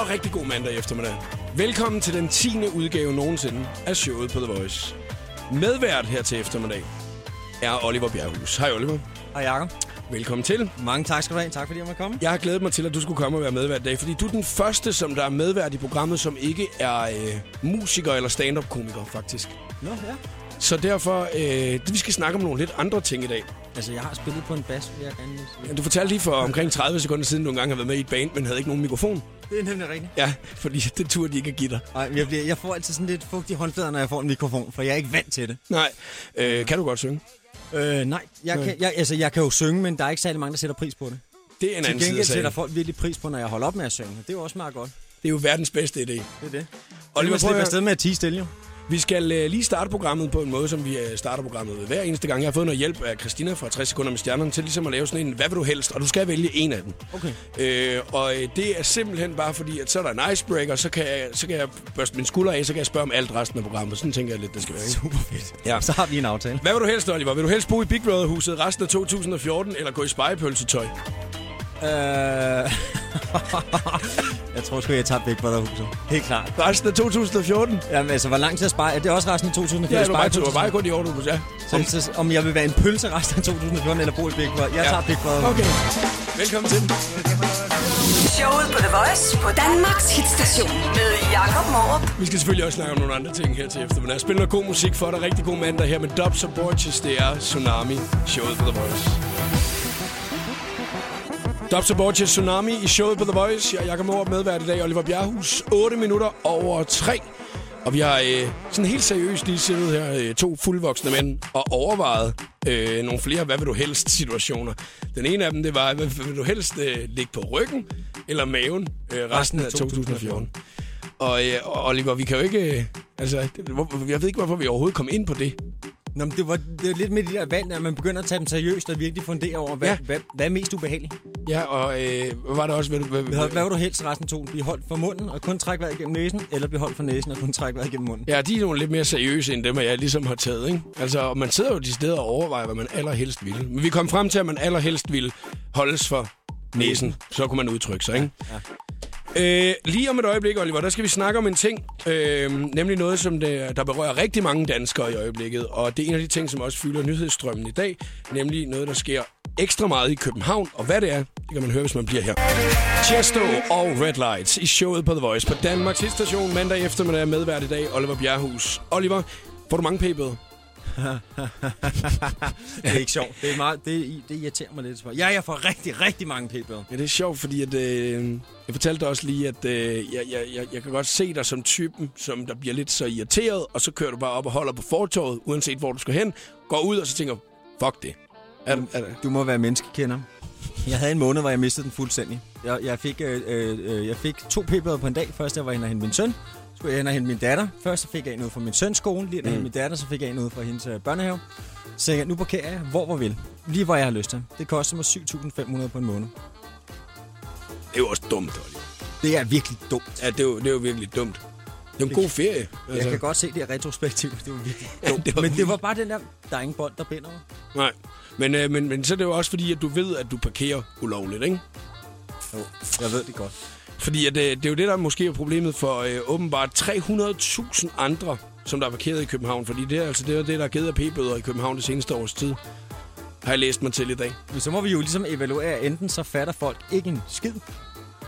Og rigtig god mandag eftermiddag. Velkommen til den 10. udgave nogensinde af showet på The Voice. Medvært her til eftermiddag er Oliver Bjerghus. Hej Oliver. Hej Jacob. Velkommen til. Mange tak skal du have. Tak fordi jeg måtte komme. Jeg har glædet mig til, at du skulle komme og være medvært i dag, fordi du er den første, som der er medvært i programmet, som ikke er øh, musiker eller stand-up-komiker, faktisk. Nå, ja. Så derfor, øh, vi skal snakke om nogle lidt andre ting i dag. Altså, jeg har spillet på en bas, vil jeg gerne sige. Ja, Du fortalte lige for omkring 30 sekunder siden, du engang har været med i et band, men havde ikke nogen mikrofon. Det er nemlig rigtigt. Ja, fordi det turde de ikke at give dig. Ej, jeg, bliver, jeg får altid sådan lidt fugt i håndfladerne, når jeg får en mikrofon, for jeg er ikke vant til det. Nej. Øh, kan du godt synge? Øh, nej, jeg, Nej. Kan, jeg, altså, jeg kan jo synge, men der er ikke særlig mange, der sætter pris på det. Det er en Til anden side gengæld sætter sagen. folk virkelig pris på, når jeg holder op med at synge. Det er jo også meget godt. Det er jo verdens bedste idé. Det er det. Oliver, Oliver, prøv slippe at- afsted med at tige stille, jo. Vi skal øh, lige starte programmet på en måde, som vi øh, starter programmet hver eneste gang. Jeg har fået noget hjælp af Christina fra 60 sekunder med stjernerne til ligesom at lave sådan en, hvad vil du helst? Og du skal vælge en af dem. Okay. Øh, og øh, det er simpelthen bare fordi, at så er der en icebreaker, så kan jeg, så kan jeg børste min skulder af, så kan jeg spørge om alt resten af programmet. Sådan tænker jeg lidt, det skal være. Ikke? Super fedt. Ja. Så har vi en aftale. Hvad vil du helst, Oliver? Vil du helst bo i Big Brother-huset resten af 2014, eller gå i spejepølsetøj? Øh... jeg tror sgu, jeg tager Big Brother huset. Helt klart. Resten af 2014? Jamen, altså, hvor lang tid er spejl? Er det også resten af 2014? Ja, du var bare, du kun i Aarhus, ja. Så, så, om jeg vil være en pølse resten af 2014 eller bo i Big Brother. Jeg Ja. tager Big Brother. Okay. Velkommen til. Showet på The Voice på Danmarks hitstation med Jakob Morup. Vi skal selvfølgelig også snakke om nogle andre ting her til eftermiddag. Jeg spiller noget god musik for dig. Rigtig god mandag her med Dubs og Borges. Det er Tsunami, showet på The Voice. Dubs og Borges, Tsunami i showet på The Voice. Jeg er Jakob Morup medvært i dag. Oliver Bjerghus, 8 minutter over 3. Og vi har øh, sådan helt seriøst lige siddet her, øh, to fuldvoksne mænd, og overvejet øh, nogle flere hvad vil du helst situationer. Den ene af dem, det var, hvad vil du helst øh, ligge på ryggen eller maven øh, resten af 2014. Og, øh, Oliver, vi kan jo ikke... Øh, altså, jeg ved ikke, hvorfor vi overhovedet kom ind på det. Nå, men det var det er lidt med de der valg, at man begynder at tage dem seriøst og virkelig fundere over, hvad, Ja. ja. hvad, hvad er mest ubehageligt? Ja, og øh, var det også? Hvad, hvad, Hvad, hvad vil du helst resten af to? Blive holdt for munden og kun trække vejret gennem næsen, eller blive holdt for næsen og kun trække vejret gennem munden? Ja, de er nogle lidt mere seriøse end dem, jeg ligesom har taget, ikke? Altså, og man sidder jo de steder og overvejer, hvad man allerhelst vil. Men vi kom frem til, at man allerhelst ville holdes for næsen. Så kunne man udtrykke sig, ikke? Ja. Øh, lige om et øjeblik, Oliver, der skal vi snakke om en ting, øh, nemlig noget, som det, der berører rigtig mange danskere i øjeblikket, og det er en af de ting, som også fylder nyhedsstrømmen i dag, nemlig noget, der sker ekstra meget i København, og hvad det er, det kan man høre, hvis man bliver her. Chesto og Red Lights i showet på The Voice på Danmarks station mandag eftermiddag medvært i dag, Oliver Bjerghus. Oliver, får du mange p-bøder? Det er ikke sjovt. Det, er meget, det, det irriterer mig lidt. Ja, jeg får rigtig, rigtig mange p-bøder. Ja, det er sjovt, fordi at, øh, jeg fortalte dig også lige, at øh, jeg, jeg, jeg, jeg kan godt se dig som typen, som der bliver lidt så irriteret, og så kører du bare op og holder på fortorvet, uanset hvor du skal hen, går ud og så tænker, fuck det. Er, er, er, Du må være menneskekender. Jeg havde en måned, hvor jeg mistede den fuldstændig. Jeg, jeg, fik, øh, øh, jeg fik to p-bøder på en dag. Først jeg var inde og hente min søn. Skulle jeg hen og hente min datter. Først så fik jeg en ud fra min søns skole. Lige mm. Min datter, så fik jeg en ud fra hendes øh, børnehave. Så jeg, nu parkerer jeg hvor hvor vil. Lige hvor jeg har lyst til. Det koster mig 7.500 på en måned. det er jo også dumt, Oliver. Det er virkelig dumt. Ja, det er jo, det er jo virkelig dumt. Det er en god ferie. Jeg kan godt se det er retrospektivt. Det var virkelig dumt. det var Men det var bare den der, der er ingen bånd, der binder mig. Nej, men, øh, men, men så er det jo også fordi, at du ved, at du parkerer ulovligt, ikke? Jo, jeg ved det godt. Fordi at, øh, det er jo det, der måske er problemet for øh, åbenbart 300.000 andre, som der er parkeret i København. Fordi det er altså det, er det der er givet af p-bøder i København det seneste års tid. Har jeg læst mig til i dag. Men så må vi jo ligesom evaluere, enten så fatter folk ikke en skid,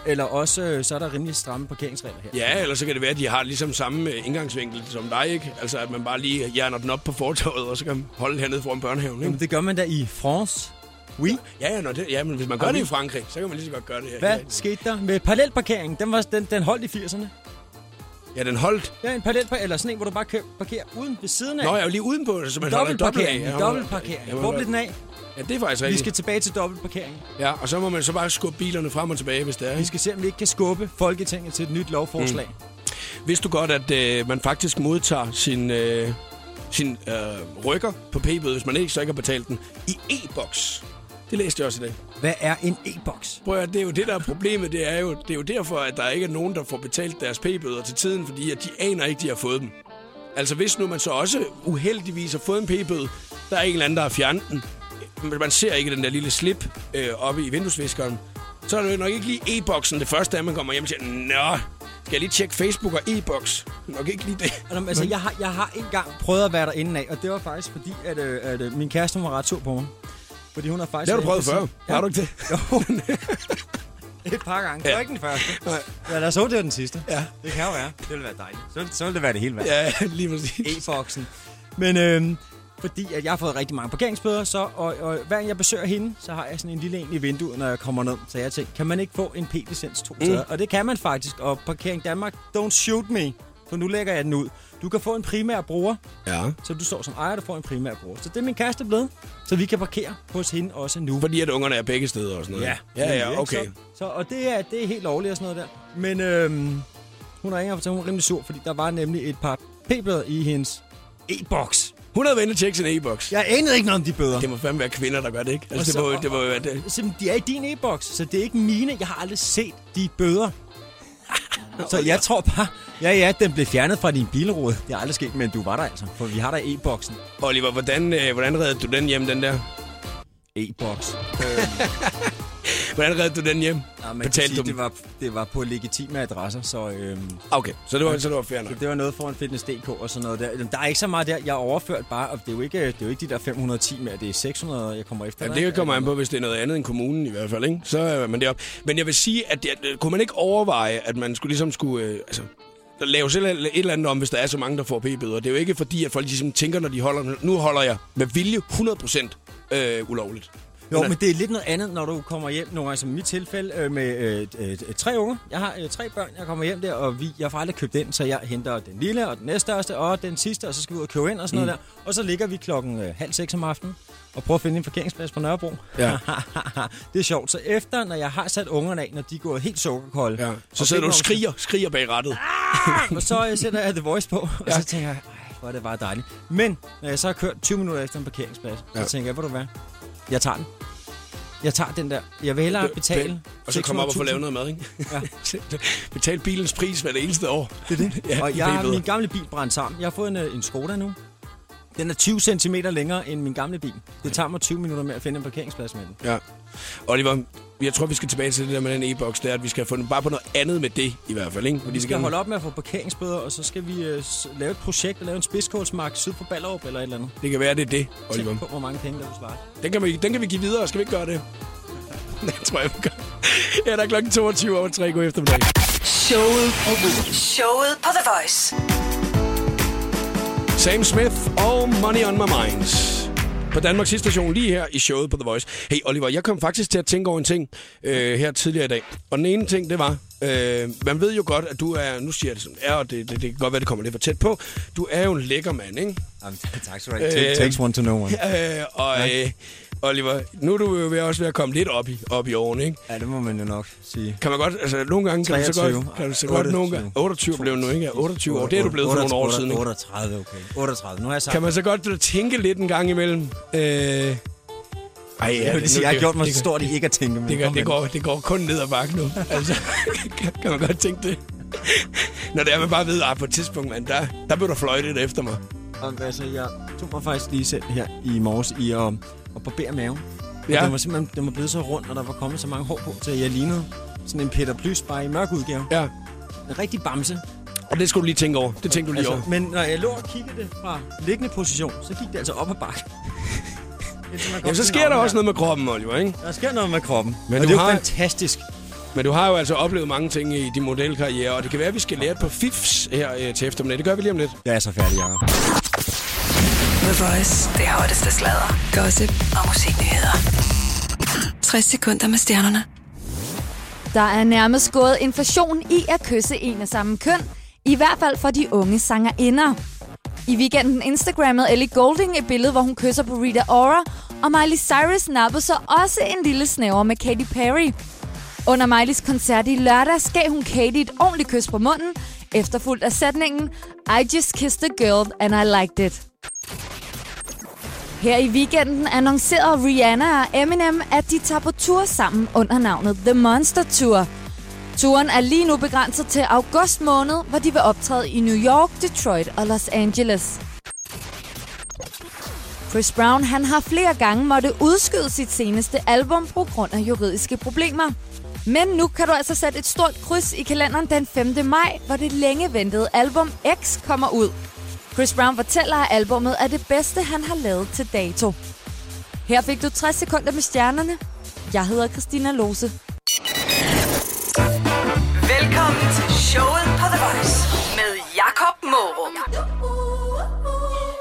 eller også øh, så er der rimelig stramme parkeringsregler her. Ja, eller så kan det være, at de har ligesom samme øh, indgangsvinkel som dig, ikke? Altså, at man bare lige hjerner den op på fortorvet, og så kan man holde hernede foran børnehaven, ikke? Jamen, det gør man da i France. Oui. Ja, ja, når det, ja, men hvis man gør det i Frankrig, så kan man lige så godt gøre det her. Hvad skete der med parallelparkering? Den, var, den, den holdt i 80'erne. ja den holdt. Ja, en parallel eller sådan en, hvor du bare kører, parkerer uden ved siden af. Nå, jeg er lige udenpå, så man holder dobbelt af. Dobbeltparkering. Hvor blev den af? Ja, det er faktisk Vi rigtigt. skal tilbage til dobbeltparkering. Ja, og så må man så bare skubbe bilerne frem og tilbage, hvis det er. Vi skal se, om vi ikke kan skubbe Folketinget til et nyt lovforslag. Mm. Vidste du godt, at øh, man faktisk modtager sin, øh, sin øh, rykker på p-bøde, hvis man ikke så ikke har betalt den, i e-boks? Det læste jeg også i dag. Hvad er en e-boks? Prøv at, det er jo det, der er problemet. Det er, jo, det er jo derfor, at der ikke er nogen, der får betalt deres p-bøder til tiden, fordi at de aner ikke, de har fået dem. Altså hvis nu man så også uheldigvis har fået en p-bøde, der er en eller anden, der har fjernet den. Men Man ser ikke den der lille slip øh, oppe i vinduesviskeren. så er det jo nok ikke lige e-boksen det første, at man kommer hjem og siger, Nå, skal jeg lige tjekke Facebook og e-boks? Nok ikke lige det. Altså, jeg, har, jeg har engang prøvet at være derinde af, og det var faktisk fordi, at, øh, at øh, min kæreste var ret sur på mig. Fordi hun har faktisk... Det har du prøvet før. sin- Har du ikke det? Jo. Et par gange. Det Ja. ikke den første. Nej. Ja, lad os håbe, det var den sidste. Ja. Det kan jo være. Det vil være dejligt. Så, så vil det være det hele værd. Ja, lige præcis. E-boksen. Men øhm, fordi at jeg har fået rigtig mange parkeringsbøder, så, og, og hver gang jeg besøger hende, så har jeg sådan en lille en i vinduet, når jeg kommer ned. Så jeg tænkte, kan man ikke få en P-licens to steder? Og det kan man faktisk. Og Parkering Danmark, don't shoot me. For nu lægger jeg den ud. Du kan få en primær bruger, Ja. så du står som ejer, du får en primær bruger. Så det er min kæreste blevet. Så vi kan parkere hos hende også nu. Fordi at ungerne er begge steder og sådan noget. ja, ja ikke? okay. Så, så, og det er, det er helt lovligt og sådan noget der. Men øhm, hun ringer og hun er rimelig sur, fordi der var nemlig et par p-bøder i hendes e-boks. Hun havde at tjekke sin e-boks. Jeg anede ikke noget om de bøder. Det må fandme være kvinder, der gør det, ikke? Og Altså, det så- må, det må være det. De er i din e-boks, så det er ikke mine. Jeg har aldrig set de bøder. så jeg tror bare, ja ja, den blev fjernet fra din bilrude. Det er aldrig sket, men du var der altså, for vi har der e-boksen. Oliver, hvordan, øh, hvordan reddede du den hjem, den der? E-boks. Hvordan reddede du den hjem? Ja, man Betalte sige, det var, det var på legitime adresser, så øhm, Okay, så det var, så det var fair nok. Det var noget foran Fitness.dk og sådan noget der. Der er ikke så meget der. Jeg overført bare, og det er jo ikke, det er jo ikke de der 510 mere, det er 600, jeg kommer efter. Ja, det kommer an på, hvis det er noget andet end kommunen i hvert fald, ikke? Så er man deroppe. Men jeg vil sige, at det, kunne man ikke overveje, at man skulle ligesom skulle... Øh, altså, lave selv et eller andet om, hvis der er så mange, der får p-bøder. Det er jo ikke fordi, at folk ligesom tænker, når de holder... Nu holder jeg med vilje 100% øh, ulovligt. Jo, men det er lidt noget andet, når du kommer hjem nogle gange, som i mit tilfælde, øh, med øh, øh, tre unger. Jeg har øh, tre børn, jeg kommer hjem der, og vi, jeg får aldrig købt ind, så jeg henter den lille og den næststørste og den sidste, og så skal vi ud og købe ind og sådan mm. noget der. Og så ligger vi klokken øh, halv seks om aftenen og prøver at finde en parkeringsplads på Nørrebro. Ja. det er sjovt. Så efter, når jeg har sat ungerne af, når de gået helt sukkerkolde, Ja. Så sidder du og skriger, skriger bag rettet. og så øh, sætter jeg The Voice på, og Ja. så tænker jeg, hvor er det bare dejligt. Men når jeg så har kørt 20 minutter efter en parkeringsplads, så Ja. tænker jeg, hvor du hvad? Jeg tager den. Jeg tager den der. Jeg vil hellere betale Og så kommer op og få 600.000. lavet noget mad, ikke? Ja. Betal bilens pris hver det eneste år. Det er det. Ja, og jeg har min gamle bil brændt sammen. Jeg har fået en, øh, en Skoda nu. Den er 20 cm længere end min gamle bil. Det tager mig 20 minutter med at finde en parkeringsplads med den. Ja. Oliver, jeg tror, vi skal tilbage til det der med den e-boks. Det er, at vi skal få den bare på noget andet med det, i hvert fald. Ikke? Fordi Vi skal holde op med at få parkeringsbøder, og så skal vi øh, lave et projekt og lave en spidskålsmark syd for Ballerup eller et eller andet. Det kan være, det er det, Oliver. Tænk på, hvor mange penge der du sparer. Den kan, vi, den kan vi give videre. Skal vi ikke gøre det? Det tror jeg, vi gør. Ja, der er klokken 22 over 3. God eftermiddag. Showet på, Showet på The Voice. Sam Smith og Money on My Mind. På Danmarks station lige her i showet på The Voice. Hey Oliver, jeg kom faktisk til at tænke over en ting øh, her tidligere i dag. Og den ene ting, det var, øh, man ved jo godt, at du er, nu siger jeg det som er, og det, det, det kan godt være, det kommer lidt for tæt på. Du er jo en lækker mand, ikke? Jamen, tak skal du have. It takes one to know one. Øh, og øh, Oliver, nu er du jo ved også ved at komme lidt op i, op i årene, ikke? Ja, det må man jo nok sige. Kan man godt, altså nogle gange kan du så 23. godt, kan du så godt nogle gange, 28 blev nu, ikke? Ja, 28 år, det er du blevet for nogle år siden, ikke? 38, okay. 38, nu har jeg sagt. Kan man så godt tænke lidt en gang imellem? Øh, ej, ja, sige, jeg har gjort mig det, så stort i ikke at tænke. men det, det, kom det, går, det går kun ned ad bakke nu. Altså, kan, kan man godt tænke det? Når det er, man bare ved, at på et tidspunkt, man, der, der blev der fløjtet efter mig. Om, altså, jeg tog mig faktisk lige selv her i morges i at, at barbere maven. Ja. Ja. Den var simpelthen den var blevet så rund, og der var kommet så mange hår på, til jeg lignede sådan en Peter Plys, bare i mørk udgave. Ja, En rigtig bamse. og det skulle du lige tænke over. Det tænkte du lige over. men når jeg lå og kiggede det fra liggende position, så gik det altså op ad bakke. Jamen, så sker der også noget med kroppen, Oliver, ikke? Der sker noget med kroppen. Men og du det er har- fantastisk. Men du har jo altså oplevet mange ting i din modelkarriere, og det kan være, at vi skal lære par fifs her øh, til eftermiddag. Det gør vi lige om lidt. Jeg er så færdig, Jacob. The Voice. Det hotteste sladder, gossip og musiknyheder. 60 sekunder med stjernerne. Der er nærmest gået inflation i at kysse en af samme køn, i hvert fald for de unge sangerinder. I weekenden Instagrammede Ellie Golding et billede, hvor hun kysser på Rita Ora, og Miley Cyrus nappede så også en lille snæver med Katy Perry. Under Miley's koncert i lørdags gav hun Katy et ordentligt kys på munden, efterfulgt af sætningen I just kissed a girl and I liked it. Her i weekenden annoncerede Rihanna og Eminem, at de tager på tur sammen under navnet The Monster Tour. Turen er lige nu begrænset til august måned, hvor de vil optræde i New York, Detroit og Los Angeles. Chris Brown han har flere gange måtte udskyde sit seneste album på grund af juridiske problemer. Men nu kan du altså sætte et stort kryds i kalenderen den 5. maj, hvor det længe ventede album X kommer ud. Chris Brown fortæller, at albummet er det bedste, han har lavet til dato. Her fik du 60 sekunder med stjernerne. Jeg hedder Christina Lose. Velkommen til showet på The Voice med Jakob Morup.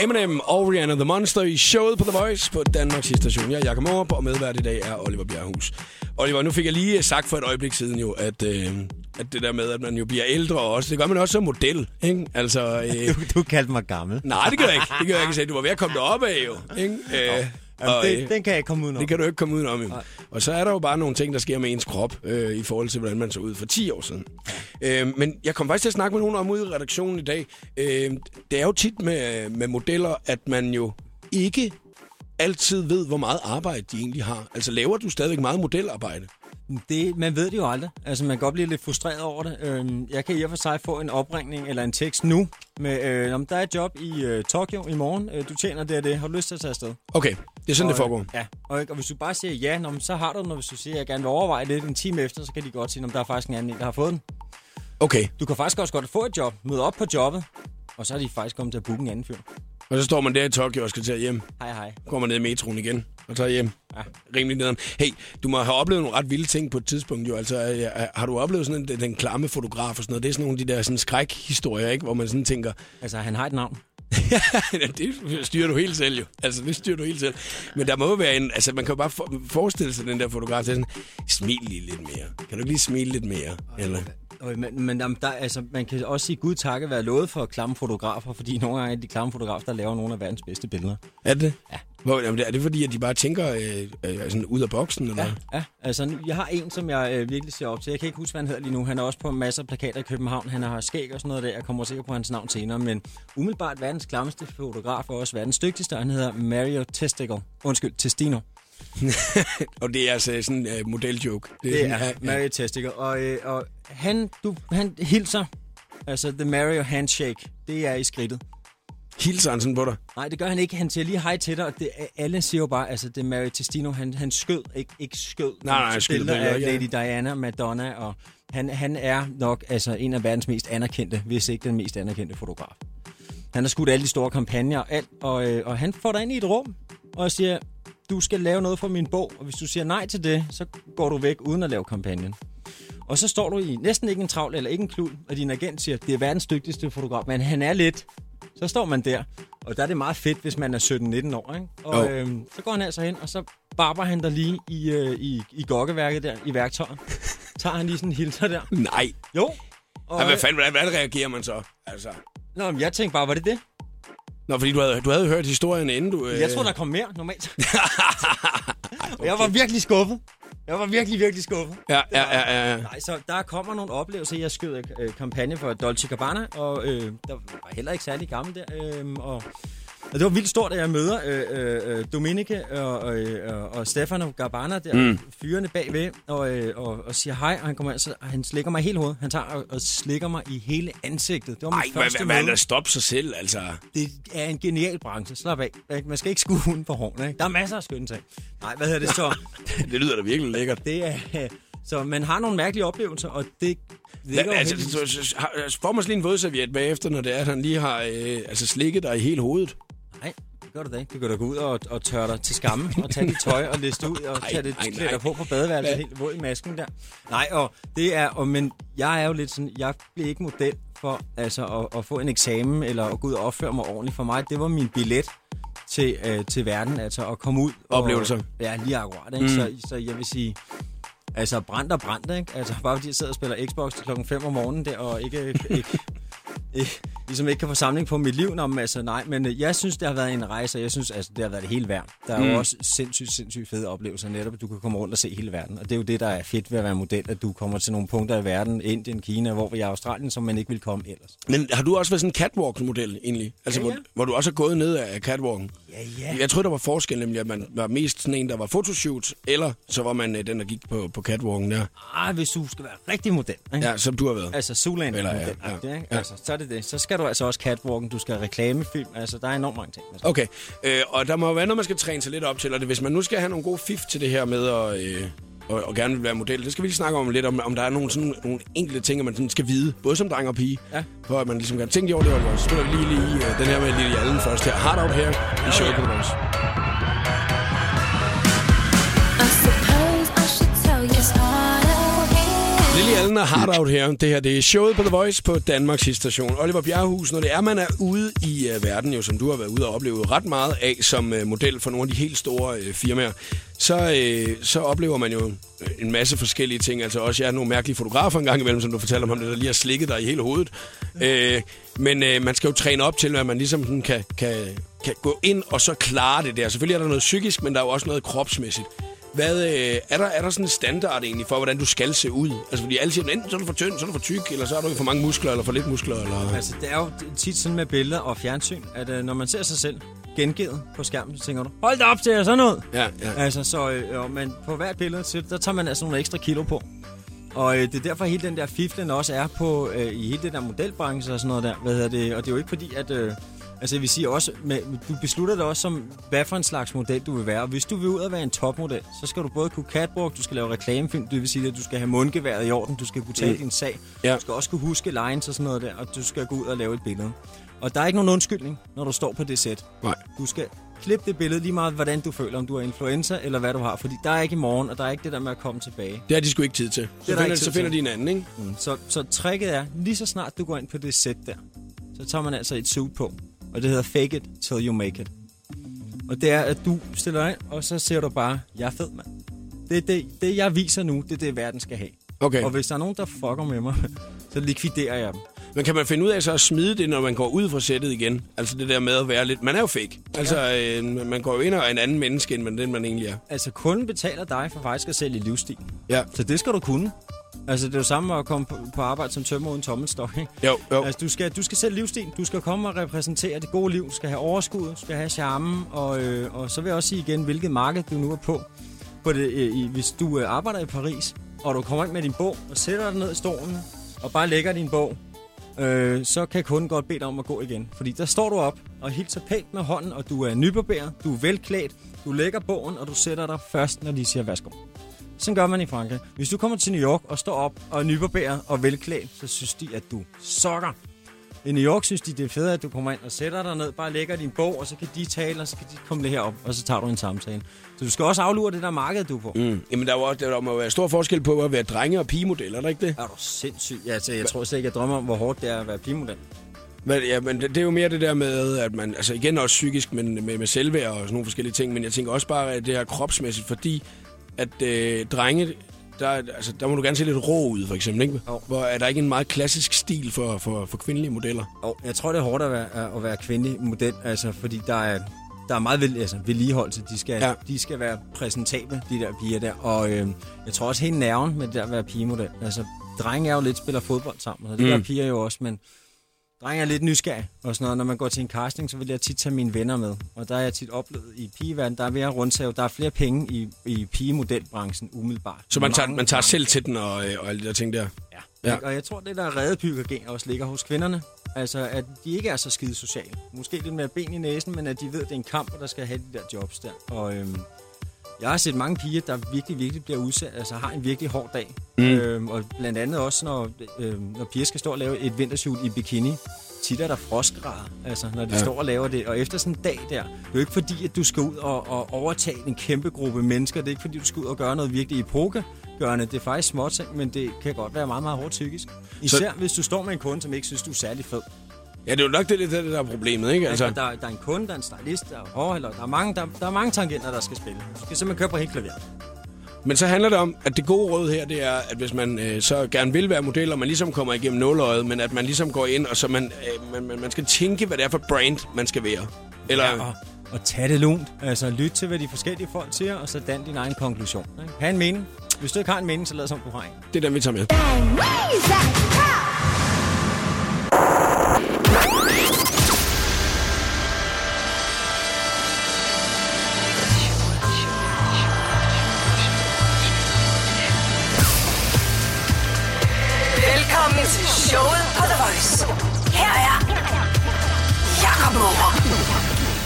Eminem og Rihanna The Monster i showet på The Voice på Danmarks station. Jeg er Jakob Morup, og medvært i dag er Oliver Bjerghus. Oliver, nu fik jeg lige sagt for et øjeblik siden jo, at, øh, at det der med, at man jo bliver ældre også, det gør man også som model, ikke? Altså, øh, Du, du kaldte mig gammel. nej, det gør jeg ikke. Det gør jeg ikke. Du var ved at komme derop af jo, ikke? Øh, Jamen, og, det, øh, den kan jeg ikke komme udenom. det kan du ikke komme udenom. Jo. Og så er der jo bare nogle ting, der sker med ens krop, øh, i forhold til, hvordan man så ud for 10 år siden. Øh, men jeg kom faktisk til at snakke med nogen om ude i redaktionen i dag. Øh, det er jo tit med, med modeller, at man jo ikke altid ved, hvor meget arbejde de egentlig har. Altså laver du stadigvæk meget modelarbejde? Det, man ved det jo aldrig. Altså, man kan godt blive lidt frustreret over det. Øhm, jeg kan i og for sig få en opringning eller en tekst nu med, øh, om der er et job i øh, Tokyo i morgen. Øh, du tjener det og det. Har du lyst til at tage afsted? Okay, det er sådan, og, det foregår. øh, Ja, og, og hvis du bare siger ja, nå, men så har du den, og hvis du siger, at jeg gerne vil overveje det en time efter, så kan de godt sige, om der er faktisk en anden en, der har fået den. Okay, Du kan faktisk også godt få et job, møde op på jobbet, og så er de faktisk kommet til at booke en anden fyr. og så står man der i Tokyo og skal til hjem. Hej, hej. Kommer ned i metroen igen og tager hjem. Ja. Rimelig nederen. Hey, du må have oplevet nogle ret vilde ting på et tidspunkt jo. Altså, øh, har du oplevet sådan en, den, den klamme fotograf og sådan noget? Det er sådan nogle af de der sådan skrækhistorier, ikke? Hvor man sådan tænker, Altså, han har et navn. Ja, det styrer du helt selv jo. Altså, det styrer du helt selv. Men der må jo være en... Altså, man kan jo bare for, forestille sig den der fotograf, der er sådan, smil lige lidt mere. Kan du ikke lige smile lidt mere? Eller? Men, men der, altså, man kan også sige, Gud takke være lovet for klamme fotografer, fordi nogle gange er de klamme fotografer, der laver nogle af verdens bedste billeder. Er det? Ja. Hvor, er det fordi, at de bare tænker øh, øh, sådan ud af boksen? Eller? Ja, ja. Altså, jeg har en, som jeg øh, virkelig ser op til. Jeg kan ikke huske, hvad han hedder lige nu. Han er også på masser af plakater i København. Han har skæg og sådan noget der. Jeg kommer sikkert på hans navn senere. Men umiddelbart verdens klammeste fotograf og også verdens dygtigste. Han hedder Mario Testicle. Undskyld, Testino. Og det er altså sådan en uh, modeljoke. Det sådan, er ja, Mario Testicle. Og, øh, og han, du, han hilser. Altså, The Mario Handshake. Det er i skridtet. Hilser han sådan på dig? Nej, det gør han ikke. Han siger lige hej til dig, og det, alle siger jo bare, altså det er Mary Testino, han, han skød, ikke, ikke skød. Nej, nej, til skød billeder, af ja. Lady Diana, Madonna, og han, han er nok altså en af verdens mest anerkendte, hvis ikke den mest anerkendte fotograf. Han har skudt alle de store kampagner og alt, og, øh, og han får dig ind i et rum og siger, du skal lave noget for min bog, og hvis du siger nej til det, så går du væk uden at lave kampagnen. Og så står du i næsten ikke en travl eller ikke en klud, og din agent siger, det er verdens dygtigste fotograf, men han er lidt. Så står man der, og der er det meget fedt, hvis man er 17-19 år. Ikke? Og Jo. øhm, så går han altså hen, og så barber han dig lige i, øh, i, i gokkeværket der, i værktøjet. Tager han lige sådan en hilser der. Nej. Jo. Og, Og, hvad fanden, hvordan, hvordan reagerer man så? Altså. Nå, men jeg tænkte bare, var det det? Nå, fordi du havde, du havde hørt historien inden du... Øh... Jeg tror, der kom mere normalt. Og jeg var virkelig skuffet. Jeg var virkelig, virkelig skuffet. Ja, ja, ja, ja, ja. Nej, så der kommer nogle oplevelser. Jeg skød øh, kampagne for Dolce Gabbana, og øh, der var heller ikke særlig gammel der. Øh, og, og det var vildt stort, at jeg møder øh, øh, Dominike og, og, øh, og Stefano Gabbana der, mm. fyrene bagved, og, øh, og, og siger hej, og han kommer altså, han slikker mig i hele hovedet. Han tager og, og slikker mig i hele ansigtet. Det var Ej, mit hvad, første møde. hvad, stop sig selv, altså. Det er en genial branche. Slap af. Man skal ikke skue hunden på hårene. Ikke? Der er masser af skønne ting. Nej, hvad hedder det så? Det lyder da virkelig lækkert. Det er, så man har nogle mærkelige oplevelser, og det ligger altså, så, så, så, har- får man lige en vådserviet bagefter, når det er, at han lige har øh, altså, slikket dig i hele hovedet? Nej, det gør du da ikke. Du kan da gå ud og, og tørre dig til skamme, og tage dit tøj og liste ud, og tage det nej, klæde nej. dig på på badeværelset, helt våd i masken der. Nej, og det er, og, men jeg er jo lidt sådan, jeg bliver ikke model for altså, at, at få en eksamen, eller at gå ud og opføre mig ordentligt. For mig, det var min billet til, øh, til verden, altså at komme ud. Og, Oplevelser. Ja, lige akkurat. Ikke? Mm. Så, så jeg vil sige, altså brændt og brændt, ikke? Altså bare fordi jeg sidder og spiller Xbox til klokken 5 om morgenen der, og ikke, ikke, ikke, ligesom ikke kan få samling på mit liv. Nå, men altså nej, men øh, jeg synes, det har været en rejse, og jeg synes, altså, det har været det hele værd. Der er mm. jo også sindssygt, sindssygt fede oplevelser netop, at du kan komme rundt og se hele verden. Og det er jo det, der er fedt ved at være model, at du kommer til nogle punkter i verden, Indien, Kina, hvor vi er i Australien, som man ikke vil komme ellers. Men har du også været sådan en catwalk-model, egentlig? Altså, Ja, ja. Hvor, hvor du også er gået ned af catwalken? Ja, ja. Jeg tror, der var forskel, nemlig at man var mest sådan en, der var fotoshoot, eller så var man øh, den, der gik på, på catwalken der. Ah, hvis du skal være rigtig model, ikke? Ja, som du har været. Altså Zoolander Eller, model, ja, ja. ikke? Ja. Altså, så er det det. Så skal du altså også catwalken, du skal have reklamefilm, altså der er enormt mange ting. Altså. Okay, øh, og der må jo være noget, man skal træne sig lidt op til, og det, hvis man nu skal have nogle gode fif til det her med at, øh, og, og gerne vil være model. Det skal vi lige snakke om lidt, om, om der er nogle, sådan, nogle enkelte ting, man sådan skal vide, både som dreng og pige, Ja. for at man ligesom kan tænke over det. Og så spiller vi lige, lige uh, den her med Lille Allen først her. Hard Out her i showet på Lille Allen og Hard Out her. Det her det er showet på The Voice på Danmarks station. Oliver Bjerrehus, når det er, man er ude i uh, verden, jo, som du har været ude og opleve ret meget af som uh, model for nogle af de helt store uh, firmaer, så, uh, så oplever man jo en masse forskellige ting. Altså også, jeg er nogle mærkelige fotografer en gang imellem, som du fortæller om, der lige har slikket dig i hele hovedet. Uh, men uh, man skal jo træne op til, at man ligesom sådan kan, kan, kan gå ind og så klare det der. Selvfølgelig er der noget psykisk, men der er jo også noget kropsmæssigt. Hvad, øh, er, der, er der sådan en standard egentlig for, hvordan du skal se ud? Altså, fordi alle siger, enten så er du for tynd, så er du for tyk, eller så har du for mange muskler, eller for lidt muskler, eller... Altså, det er jo tit sådan med billeder og fjernsyn, at øh, når man ser sig selv gengivet på skærmen, så tænker du, hold da op, det er sådan noget. Ja, ja. Altså, så øh, man, på hvert billede, så, der tager man altså nogle ekstra kilo på. Og øh, det er derfor, hele den der fiflen også er på øh, i hele det der modelbranche og sådan noget der. Hvad hedder det? Og det er jo ikke fordi, at... Øh, altså, jeg vil sige også, med, du beslutter dig også som, hvad for en slags model du vil være. Og hvis du vil ud og være en topmodel, så skal du både kunne catwalk, du skal lave reklamefilm, det vil sige, at du skal have mundgeværet i orden, du skal kunne tale Mm. din sag. Ja. Du skal også kunne huske lines og sådan noget der, og du skal gå ud og lave et billede. Og der er ikke nogen undskyldning, når du står på det sæt. Nej. Du skal klippe det billede lige meget, hvordan du føler, om du er influenza eller hvad du har. Fordi der er ikke i morgen, og der er ikke det der med at komme tilbage. Det har de sgu ikke tid til. Så, der finder, ikke så tid finder til. de en anden, ikke? Mm. Så, så tricket er, lige så snart du går ind på det sæt der, så tager man altså et suit på. Og det hedder fake it till you make it. Og det er, at du stiller ind, og så ser du bare, jeg er fed, mand. Det, er det, det, jeg viser nu, det er det, verden skal have. Okay. Og hvis der er nogen, der fucker med mig, så likviderer jeg dem. Men kan man finde ud af så at smide det, når man går ud fra sættet igen? Altså det der med at være lidt... Man er jo fake. Altså, øh, man går jo ind og er en anden menneske, end man, den man egentlig er. Altså, kunden betaler dig for faktisk at sælge livsstil. Ja. Så det skal du kunne. Altså, det er jo samme at komme på, på arbejde som tømmer uden tommelstok, ikke? Jo, jo. Altså, du skal, du skal sælge livsstil. Du skal komme og repræsentere det gode liv. Du skal have overskud. Du skal have charmen. Og, øh, og så vil jeg også sige igen, hvilket marked du nu er på. på det, øh, i, hvis du øh, arbejder i Paris, og du kommer ind med din bog, og sætter dig ned i stolen, og bare lægger din bog, øh, så kan kunden godt bede dig om at gå igen. Fordi der står du op og hilser pænt med hånden, og du er nybarberet, du er velklædt, du lægger bogen, og du sætter dig først, når de siger værsgo. Sådan gør man i Frankrig. Hvis du kommer til New York og står op og er nybarberet og velklædt, så synes de, at du sokker. I New York synes de, det er fedt, at du kommer ind og sætter dig ned, bare lægger din bog, og så kan de tale, og så kan de komme det herop, og så tager du en samtale. Så du skal også aflure det der marked, du er på. Mm. Jamen, der, er også, der må være stor forskel på at være drenge- og pigemodel, er der ikke det? Er du sindssyg? Ja, altså, jeg tror slet ikke, jeg drømmer om, hvor hårdt det er at være pigmodel. Men, ja, men det, det er jo mere det der med, at man, altså igen også psykisk, men med, med selvværd og sådan nogle forskellige ting, men jeg tænker også bare, at det her kropsmæssigt, fordi at øh, drenge, der, altså, der må du gerne se lidt rå ud, for eksempel, ikke? Jo. Hvor er der ikke en meget klassisk stil for, for, for kvindelige modeller? Og jeg tror, det er hårdt at være, at være kvindelig model, altså, fordi der er, der er meget vel, altså, vedligeholdelse. De skal, Ja. de skal være præsentable, de der piger der. Og øh, jeg tror også helt nerven med det der at være pigemodel. Altså, drenge er jo lidt spiller fodbold sammen, og det Mm. gør piger jo også, men drenge er lidt nysgerrige og sådan noget. Når man går til en casting, så vil jeg tit tage mine venner med. Og der er jeg tit oplevet i pigeverdenen, der er ved at rundsave, der er flere penge i, i pigemodelbranchen umiddelbart. Så man tager, man tager selv til den og, øh, og alle de der ting der. Ja. Ja. Og jeg tror, det der redepygergen også ligger hos kvinderne. Altså, at de ikke er så skide sociale. Måske lidt mere ben i næsen, men at de ved, at det er en kamp, og der skal have de der jobs der. Og øhm, jeg har set mange piger, der virkelig, virkelig bliver udsat, altså har en virkelig hård dag. Mm. Øhm, og blandt andet også, når, øhm, når piger skal stå og lave et vintershoot i bikini. Tit er der frostgrader, altså, når de Ja. ja. står og laver det. Og efter sådan en dag der, det er jo ikke fordi, at du skal ud og, og overtage en kæmpe gruppe mennesker. Det er ikke fordi, du skal ud og gøre noget virkelig epokegørende. Det er faktisk småting, men det kan godt være meget, meget hårdt psykisk. Især hvis du står med en kunde, som ikke synes, du er særlig fed. Ja, det er jo nok det, det, der er problemet, ikke? Altså, Altså, der, der er en kunde, der er en stylist, der er hårholder. Der er mange, der, der er mange tangenter, der skal spille. Du skal simpelthen køre på helt klaver. Men så handler det om, at det gode råd her, det er, at hvis man øh, så gerne vil være model, og man ligesom kommer igennem nåløjet, men at man ligesom går ind, og så man, øh, man, man, man skal tænke, hvad det er for brand, man skal være. Eller, Ja, og, og tag det lunt. Altså, lyt til, hvad de forskellige folk siger, og så dan din egen konklusion. Ikke? Ha' en mening. Hvis du ikke har en mening, så lad som du har en. det er den, vi tager med.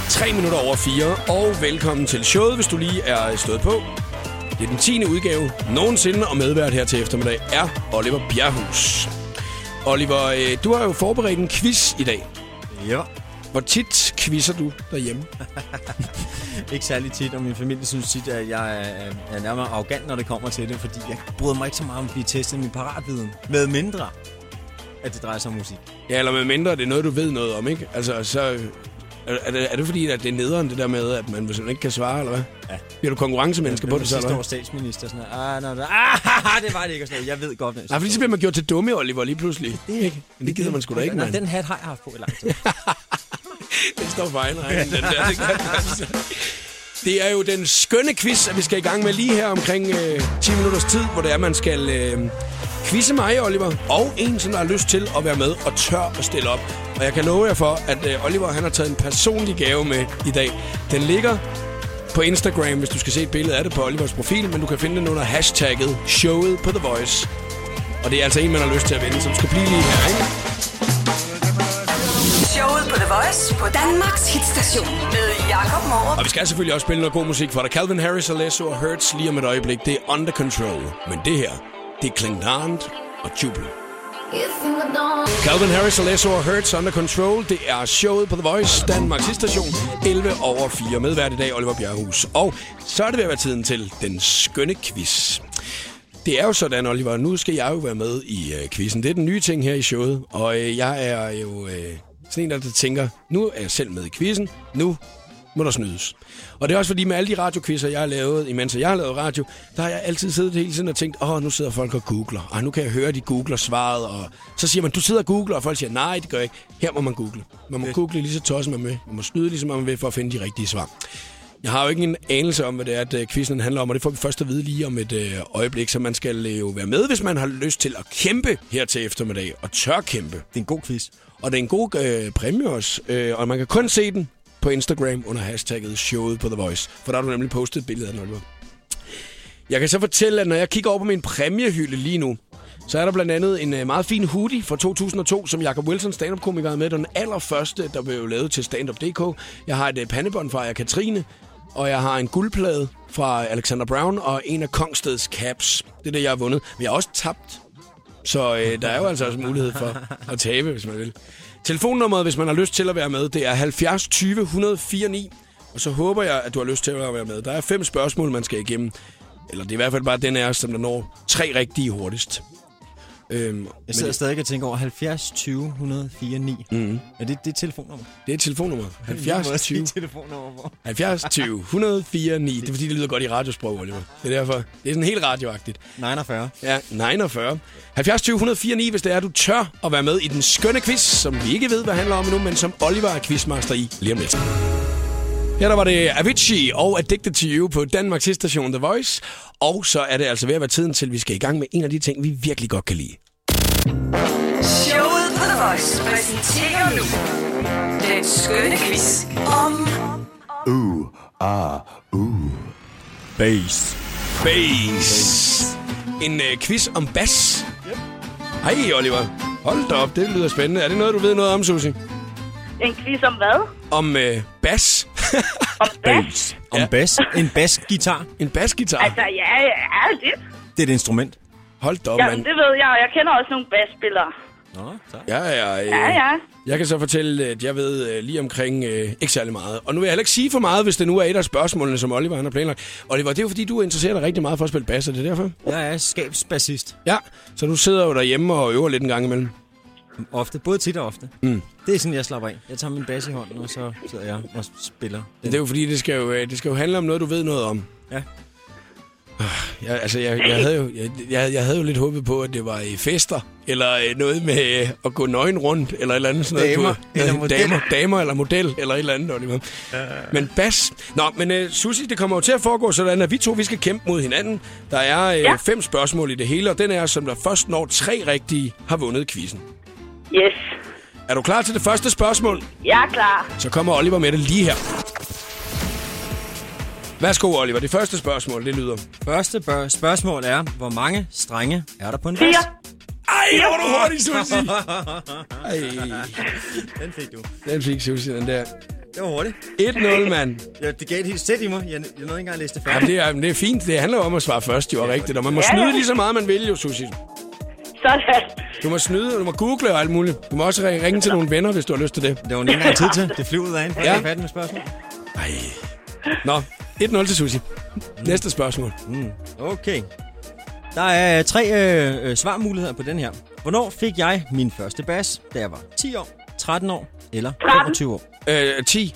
3 minutter over 4, og velkommen til showet, hvis du lige er stået på. Det er den 10. udgave nogensinde, og medvært her til eftermiddag er Oliver Bjerghus. Oliver, øh, du har jo forberedt en quiz i dag. Ja. Hvor tit quizzer du derhjemme? Ikke særlig tit, og min familie synes tit, at jeg er, er nærmere arrogant, når det kommer til det, fordi jeg bryder mig ikke så meget om at blive testet i min paratviden. Med mindre, at det drejer sig om musik. Ja, eller med mindre det er noget, du ved noget om, ikke? Altså, så... Er, er, det, er det fordi, at det er nederen, det der med, at man man ikke kan svare, eller hvad? Ja. Bliver du konkurrencemenneske på det, så, eller hvad? statsminister, sådan ah, no, no, ah, det var det ikke, og sådan noget. Jeg ved godt, Nej, fordi så bliver man gjort til dumme, Oliver, lige pludselig. Det, ikke? Men det gider man sgu da ikke, Nej, mand. den hat har jeg haft på i lang tid. Den står for egen regning, den der. Det, gør altså. det er jo den skønne quiz, at vi skal i gang med lige her omkring øh, 10 minutters tid, hvor det er, man skal øh, quizze mig, Oliver, og en, som der har lyst til at være med og tør at stille op. Og jeg kan love jer for, at øh, Oliver han har taget en personlig gave med i dag. Den ligger på Instagram, hvis du skal se et billede af det på Olivers profil, men du kan finde den under hashtagget showet på The Voice. Og det er altså en, man har lyst til at vinde, du skal blive lige her, ikke? Showet på The Voice på Danmarks hitstation med Jakob Morup. Og vi skal selvfølgelig også spille noget god musik for dig. Calvin Harris og Lesso og Hurts lige om et øjeblik. Det er Under Control. Men det her, det er Klingdant og Jubel. Calvin Harris og Lesso og Hurts Under Control. Det er showet på The Voice, Danmarks station. 11 over 4 medvært i dag, Oliver Bjerghus. Og så er det ved at være tiden til den skønne quiz. Det er jo sådan, Oliver, nu skal jeg jo være med i øh, quizzen. Det er den nye ting her i showet. Og øh, jeg er jo øh, sådan en, der tænker, nu er jeg selv med i quizzen. Nu må der snydes. Og det er også fordi, med alle de radioquizzer, jeg har lavet, imens jeg har lavet radio, der har jeg altid siddet hele tiden og tænkt, åh, nu sidder folk og googler. Og nu kan jeg høre, de googler svaret. Og så siger man, du sidder og googler, og folk siger, nej, det gør jeg ikke. Her må man google. Man må google lige så tosset man med. Man må snyde lige så meget man vil for at finde de rigtige svar. Jeg har jo ikke en anelse om, hvad det er, at øh, quizzen handler om, og det får vi først at vide lige om et øh, øjeblik, så man skal øh, jo være med, hvis man har lyst til at kæmpe her til eftermiddag, og tør kæmpe. Det er en god quiz. Og det er en god øh, præmie også, øh, og man kan kun se den på Instagram under hashtagget showet på The Voice, for der har du nemlig postet et billede af den, Oliver. Jeg kan så fortælle, at når jeg kigger over på min præmiehylde lige nu, så er der blandt andet en øh, meget fin hoodie fra 2002, som Jacob Wilson, stand-up-komiker, havde med. Den allerførste, der blev lavet til standup.dk. Jeg har et øh, pandebånd fra Katrine, og jeg har en guldplade fra Alexander Brown og en af Kongsteds caps. Det er det, jeg har vundet. Men jeg har også tabt så øh, der er jo altså også mulighed for at tabe, hvis man vil. Telefonnummeret, hvis man har lyst til at være med, det er 70 20 104 9. Og så håber jeg, at du har lyst til at være med. Der er fem spørgsmål, man skal igennem. Eller det er i hvert fald bare den af os, som der når tre rigtige hurtigst. Øhm, Jeg sidder men stadig og tænker over 70 20 104 9. Mm. Er det det er telefonnummer? det er telefonnummer. Må 70 jeg 20 sige telefonnummer hvor? 70 20 104 9. Det er fordi, det lyder godt i radiosprog, Oliver. Det er derfor. Det er sådan helt radioagtigt. 49. Ja, 49. 70 20 104 9, hvis det er, du tør at være med i den skønne quiz, som vi ikke ved, hvad handler om endnu, men som Oliver er quizmaster i lige om lidt. Her der var det Avicii og Addicted to You på Danmarks station The Voice. Og så er det altså ved at være tiden til, at vi skal i gang med en af de ting, vi virkelig godt kan lide. Showet på The Voice præsenterer nu den skønne quiz om Bass. Bass. En øh, quiz om bas. Hej Oliver. Hold da op, det lyder spændende. Er det noget, du ved noget om, Susie? En quiz om hvad? Om øh, bas. Om bas? Om Ja. bass. En bassgitar. en basgitar. Altså, ja, ja, lidt. Det er et instrument. Hold da op, Jamen, mand. det ved jeg, og jeg kender også nogle basspillere. Nå, så. Ja, ja, øh, Ja, ja. Jeg kan så fortælle, at jeg ved øh, lige omkring øh, ikke særlig meget. Og nu vil jeg heller ikke sige for meget, hvis det nu er et af spørgsmålene, som Oliver han har planlagt. Oliver, det er jo fordi, du interesserer dig rigtig meget for at spille bass, er det derfor? Jeg er skabsbassist. Ja, så du sidder jo derhjemme og øver lidt en gang imellem. Ofte. Både tit og ofte. Mm. Det er sådan, jeg slapper af. Jeg tager min bass i hånden, og så sidder jeg og spiller. Den. Det er jo fordi, det skal jo, øh, det skal jo handle om noget, du ved noget om. Ja. Jeg, altså, jeg, jeg, havde jo, jeg, jeg, jeg havde jo lidt håbet på, at det var i fester, eller øh, noget med øh, at gå nøgen rundt, eller et eller andet sådan noget. Damer, Du- eller model. Damer, damer eller model, eller et eller andet. Oliver. Men bas. Nå, men uh, Susi, det kommer jo til at foregå sådan, at vi to vi skal kæmpe mod hinanden. Der er uh, Ja. fem spørgsmål i det hele, og den er, som der først når tre rigtige, har vundet quizzen. Yes. Er du klar til det første spørgsmål? Jeg er klar. Så kommer Oliver med det lige her. Værsgo, Oliver. Det første spørgsmål, det lyder... Første bør- spørgsmål er, hvor mange strenge er der på en Fire. bass? Ej, hvor er du hurtig, Susi! Ej, Den fik du. den fik Susi, den der. Det var hurtigt. 1-0, mand. Ja, det gav et helt sæt i mig. Jeg, jeg nåede ikke engang at læse det Ja, færdigt. det, er, det er fint. Det handler jo om at svare først, jo er rigtigt. Og man må Ja, ja. snyde lige så meget, man vil jo, Susie. Sådan. Du må snyde, og du må google og alt muligt. Du må også ringe ringe til nogle venner, hvis du har lyst til det. Det var ikke engang tid til. Det flyvede af en, Ja. fat med spørgsmål. Ej. Nå, 1-0 til Susie. Næste spørgsmål. Okay. Der er tre øh, øh, svarmuligheder på den her. Hvornår fik jeg min første bas? Da jeg var 10 år, 13 år eller 25 år? Øh, 10.